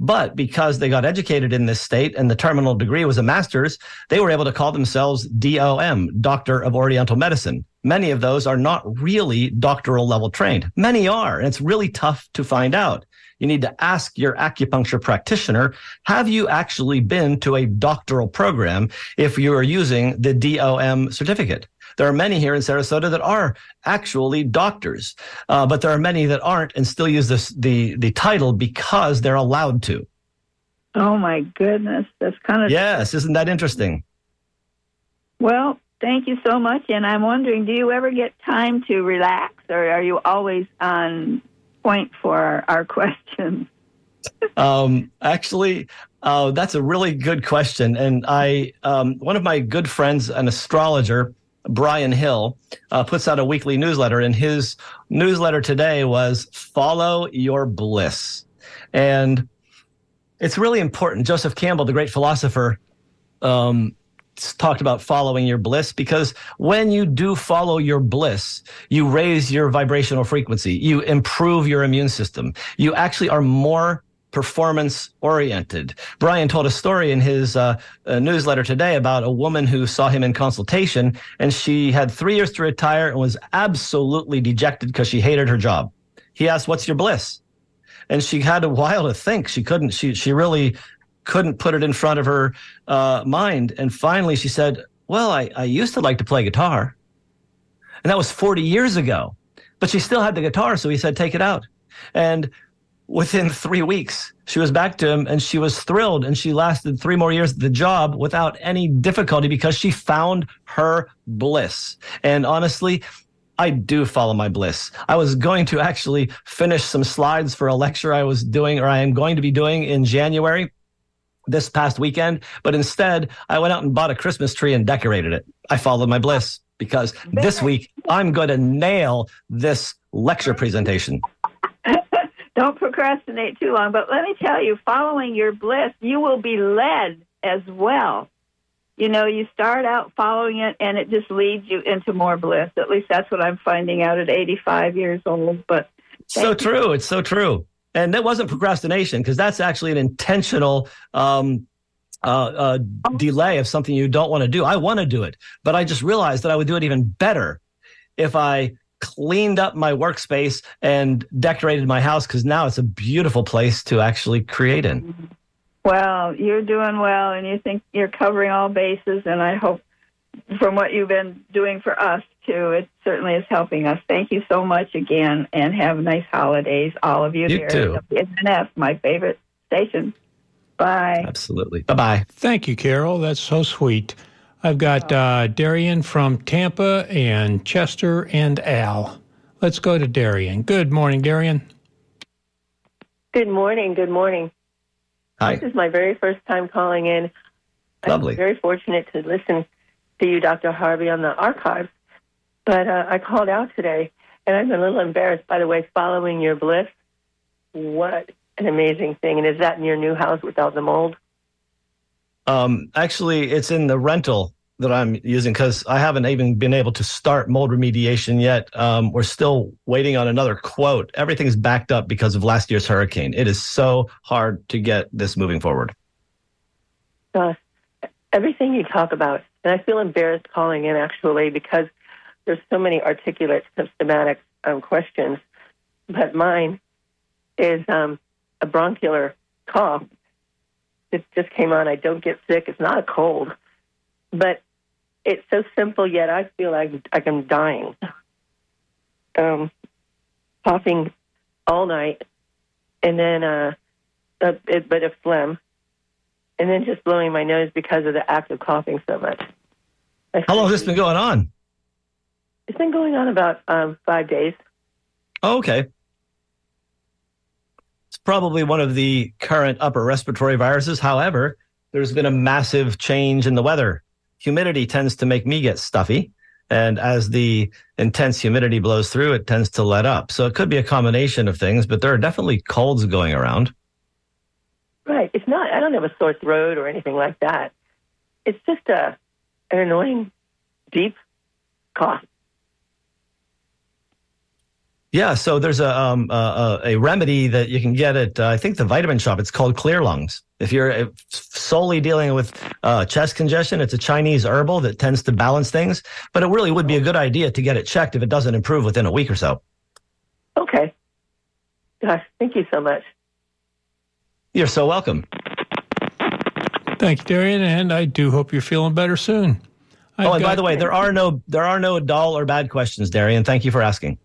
But because they got educated in this state and the terminal degree was a master's, they were able to call themselves DOM, Doctor of Oriental Medicine. Many of those are not really doctoral level trained. Many are, and it's really tough to find out. You need to ask your acupuncture practitioner, have you actually been to a doctoral program if you are using the DOM certificate? There are many here in Sarasota that are actually doctors, uh, but there are many that aren't and still use this the the title because they're allowed to. Oh my goodness, that's kind of Yes, isn't that interesting? well. Thank you so much, and I'm wondering, do you ever get time to relax, or are you always on point for our, our (laughs) questions? Um, actually, uh, that's a really good question, and I um, one of my good friends, an astrologer. Brian Hill uh, puts out a weekly newsletter, and his newsletter today was "Follow Your Bliss," and it's really important. Joseph Campbell, the great philosopher, um, talked about following your bliss because when you do follow your bliss, you raise your vibrational frequency, you improve your immune system, you actually are more performance oriented. Brian told a story in his uh, uh, newsletter today about a woman who saw him in consultation and she had three years to retire and was absolutely dejected because she hated her job. He asked, What's your bliss? And she had a while to think. She couldn't, she, she really couldn't put it in front of her uh, mind. And finally she said, Well, I, I used to like to play guitar. And that was 40 years ago. But she still had the guitar. So he said, Take it out. And within three weeks, she was back to him and she was thrilled. And she lasted three more years at the job without any difficulty because she found her bliss. And honestly, I do follow my bliss. I was going to actually finish some slides for a lecture I was doing, or I am going to be doing in January this past weekend. But instead, I went out and bought a Christmas tree and decorated it. I followed my bliss because this week I'm going to nail this lecture presentation. Don't procrastinate too long. But let me tell you, following your bliss, you will be led as well. You know, you start out following it and it just leads you into more bliss. At least that's what I'm finding out at 85 years old. But so true. It's so true. And that wasn't procrastination because that's actually an intentional um, uh, uh, delay of something you don't want to do. I want to do it, but I just realized that I would do it even better if I cleaned up my workspace and decorated my house because now it's a beautiful place to actually create in. Well, you're doing well, and you think you're covering all bases, and I hope from what you've been doing for us too, it certainly is helping us. Thank you so much again, and have nice holidays, all of you, you here too. at WMNF, my favorite station. Bye. Absolutely. Bye bye. Thank you, Carol. That's so sweet. I've got uh, Darian from Tampa and Chester and Al. Let's go to Darian. Good morning, Darian. Good morning. Good morning. Hi. This is my very first time calling in. Lovely. I'm very fortunate to listen to you, Dr. Harvey, on the archives. But uh, I called out today, and I'm a little embarrassed, by the way, following your bliss. What an amazing thing. And is that in your new house without the mold? Um, actually, it's in the rental that I'm using because I haven't even been able to start mold remediation yet. Um, we're still waiting on another quote. Everything's backed up because of last year's hurricane. It is so hard to get this moving forward. Uh, everything you talk about, and I feel embarrassed calling in actually because there's so many articulate systematic um, questions, but mine is um, a bronchial cough. It just came on. I don't get sick. It's not a cold, but it's so simple. Yet I feel like like I'm dying. Um, coughing all night, and then uh, a, a bit of phlegm, and then just blowing my nose because of the act of coughing so much. How long has this been going on? It's been going on about um, five days. Oh, okay. It's probably one of the current upper respiratory viruses. However, there's been a massive change in the weather. Humidity tends to make me get stuffy. And as the intense humidity blows through, it tends to let up. So it could be a combination of things, but there are definitely colds going around. Right. It's not, I don't have a sore throat or anything like that. It's just a, an annoying, deep cough. Yeah, so there's a um, a, a remedy that you can get at uh, I think the vitamin shop. It's called Clear Lungs. If you're solely dealing with uh, chest congestion, it's a Chinese herbal that tends to balance things. But it really would be a good idea to get it checked if it doesn't improve within a week or so. Okay. Gosh, thank you so much. You're so welcome. Thank you, Darian, and I do hope you're feeling better soon. I've oh, and by the way, there are no there are no dull or bad questions, Darian. Thank you for asking.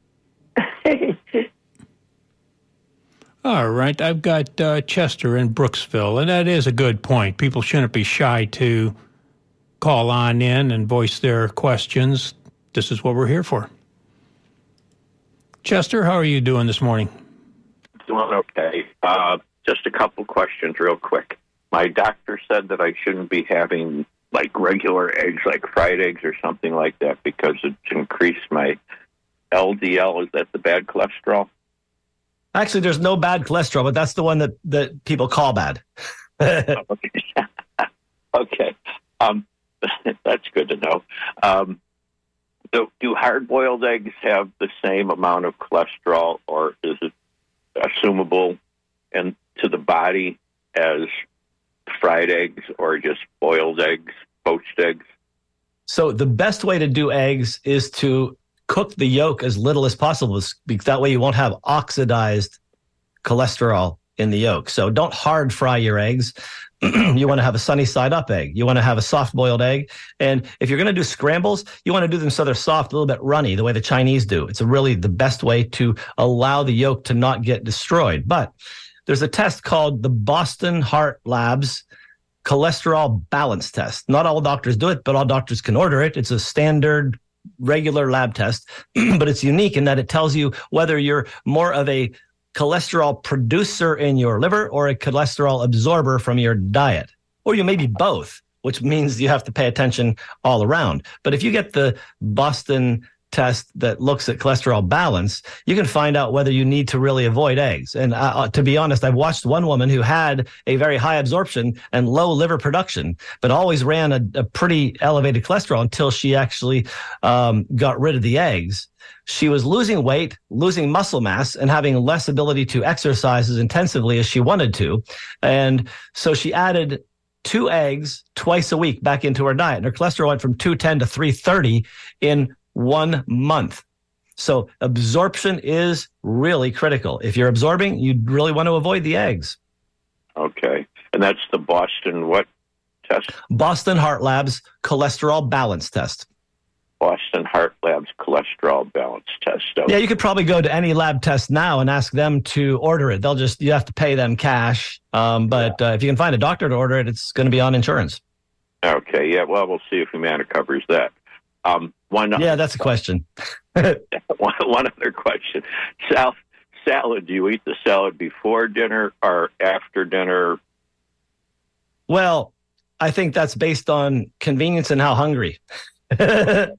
All right, I've got uh, Chester in Brooksville, and that is a good point. People shouldn't be shy to call on in and voice their questions. This is what we're here for. Chester, how are you doing this morning? Doing okay. Uh, just a couple questions, real quick. My doctor said that I shouldn't be having like regular eggs, like fried eggs or something like that, because it's increased my LDL. Is that the bad cholesterol? Actually, there's no bad cholesterol, but that's the one that that people call bad. (laughs) okay. (laughs) okay. Um, (laughs) that's good to know. Um, do, do hard-boiled eggs have the same amount of cholesterol, or is it assumable and to the body as fried eggs or just boiled eggs, poached eggs? So the best way to do eggs is to cook the yolk as little as possible because that way you won't have oxidized cholesterol in the yolk. So don't hard fry your eggs. (clears throat) you want to have a sunny side up egg. You want to have a soft boiled egg. And if you're going to do scrambles, you want to do them so they're soft, a little bit runny, the way the Chinese do. It's really the best way to allow the yolk to not get destroyed. But there's a test called the Boston Heart Labs cholesterol balance test. Not all doctors do it, but all doctors can order it. It's a standard regular lab test, (clears throat) but it's unique in that it tells you whether you're more of a cholesterol producer in your liver or a cholesterol absorber from your diet, or you may be both which means you have to pay attention all around. But if you get the Boston test that looks at cholesterol balance, you can find out whether you need to really avoid eggs. And uh, uh, to be honest, I've watched one woman who had a very high absorption and low liver production, but always ran a, a pretty elevated cholesterol until she actually um, got rid of the eggs. She was losing weight, losing muscle mass, and having less ability to exercise as intensively as she wanted to. And so she added two eggs twice a week back into her diet. And her cholesterol went from 210 to 330 in one month. So absorption is really critical. If you're absorbing, you really want to avoid the eggs. Okay. And that's the Boston what test? Boston Heart Labs cholesterol balance test. Boston Heart Labs cholesterol balance test. Okay. Yeah, you could probably go to any lab test now and ask them to order it. They'll just you have to pay them cash. Um, but uh, if you can find a doctor to order it, it's going to be on insurance. Okay. Yeah. Well, we'll see if Humana covers that. Um, one. Yeah, that's a question. (laughs) one, one other question. Sal, salad. Do you eat the salad before dinner or after dinner? Well, I think that's based on convenience and how hungry. (laughs) (laughs) okay.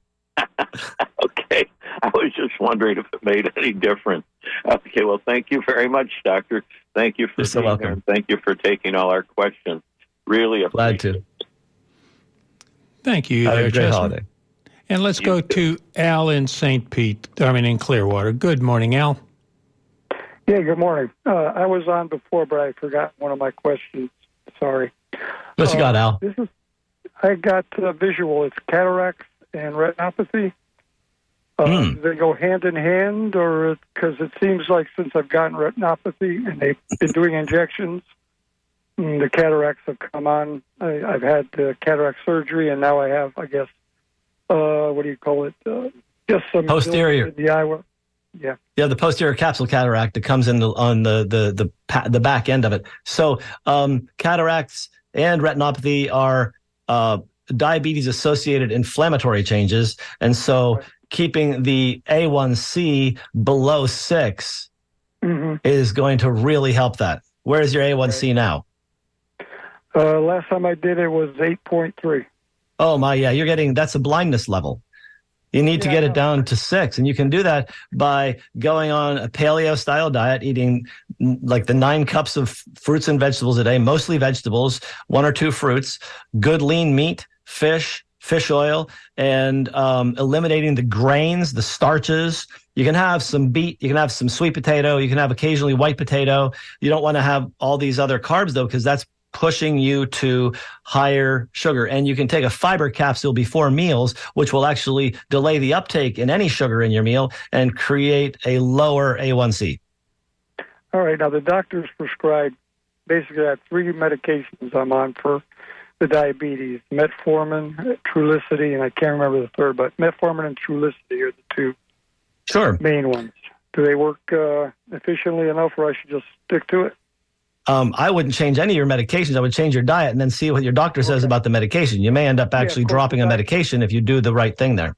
I was just wondering if it made any difference. Okay. Well, thank you very much, Doctor. Thank you for You're so welcome. Thank you for taking all our questions. Really glad to. Thank you. Have there, a great Chestnut. holiday. And let's go to Al in St. Pete, I mean in Clearwater. Good morning, Al. Yeah, good morning. Uh, I was on before, but I forgot one of my questions. Sorry. What you got, Uh, Al? This is, I got uh, visual. It's cataracts and retinopathy. Uh, Hmm. They go hand in hand, or because it seems like since I've gotten retinopathy and they've been doing injections, mm, the cataracts have come on. I, I've had uh, cataract surgery, and now I have, I guess, uh, what do you call it? Uh, just some Posterior. the eye. Yeah. Yeah, the posterior capsule cataract that comes in the, on the the the the back end of it. So um, cataracts and retinopathy are uh, diabetes associated inflammatory changes, and so keeping the A1C below 6 hmm is going to really help that. Where is your A1C now? Uh, last time I did it was 8.3. Oh my, yeah, you're getting that's a blindness level. You need to get it down to six, and you can do that by going on a paleo style diet, eating mm, like the nine cups of fruits and vegetables a day, mostly vegetables, one or two fruits, good lean meat, fish, fish oil, and um, eliminating the grains, the starches. You can have some beet, you can have some sweet potato, you can have occasionally white potato. You don't want to have all these other carbs though, because that's pushing you to higher sugar. And you can take a fiber capsule before meals, which will actually delay the uptake in any sugar in your meal and create a lower A1C. All right. Now, the doctors prescribed basically I have three medications I'm on for the diabetes metformin, Trulicity, and I can't remember the third, but metformin and Trulicity are the two Sure. main ones. Do they work uh, efficiently enough, or I should just stick to it? Um, I wouldn't change any of your medications. I would change your diet and then see what your doctor says about the medication. You may end up actually course, dropping a medication if you do the right thing there.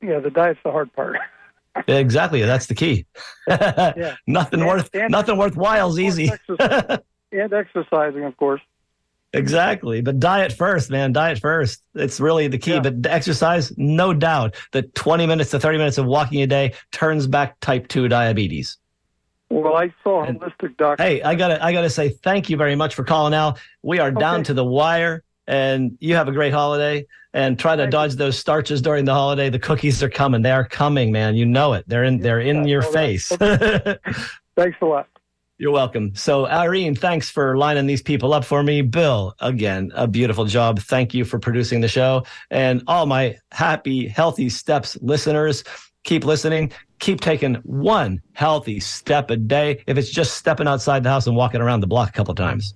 Yeah, the diet's the hard part. (laughs) Exactly. That's the key. Yeah. (laughs) nothing And- worth and- nothing worthwhile is easy. Exercise- (laughs) and exercising, of course. Exactly. But diet first, man. Diet first. It's really the key. Yeah. But exercise, no doubt that 20 minutes to 30 minutes of walking a day turns back type 2 diabetes. Well, I saw a holistic doctor. Hey, I gotta I gotta say thank you very much for calling Al. We are down Okay. to the wire and you have a great holiday and try to Thank dodge those starches during the holiday. The cookies are coming. They are coming, man. You know it. They're in they're in Yeah, your face. (laughs) Thanks a lot. You're welcome. So, Irene, thanks for lining these people up for me. Bill, again, a beautiful job. Thank you for producing the show. And all my happy, healthy steps listeners, keep listening. Keep taking one healthy step a day. If it's just stepping outside the house and walking around the block a couple times.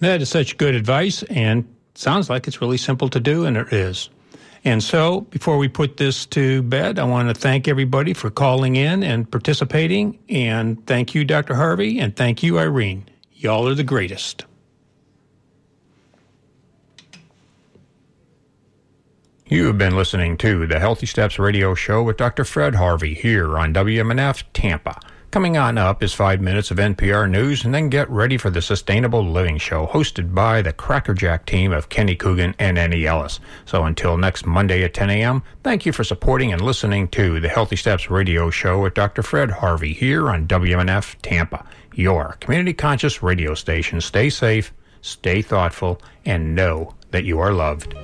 That is such good advice, and sounds like it's really simple to do, and it is. And so, before we put this to bed, I want to thank everybody for calling in and participating. And thank you, Dr. Harvey, and thank you, Irene. Y'all are the greatest. You have been listening to the Healthy Steps Radio Show with Dr. Fred Harvey here on WMNF Tampa. Coming on up is five minutes of NPR news, and then get ready for the Sustainable Living Show, hosted by the Crackerjack team of Kenny Coogan and Annie Ellis. So until next Monday at 10 a.m., thank you for supporting and listening to the Healthy Steps radio show with Dr. Fred Harvey here on WMNF Tampa, your community conscious radio station. Stay safe, stay thoughtful, and know that you are loved.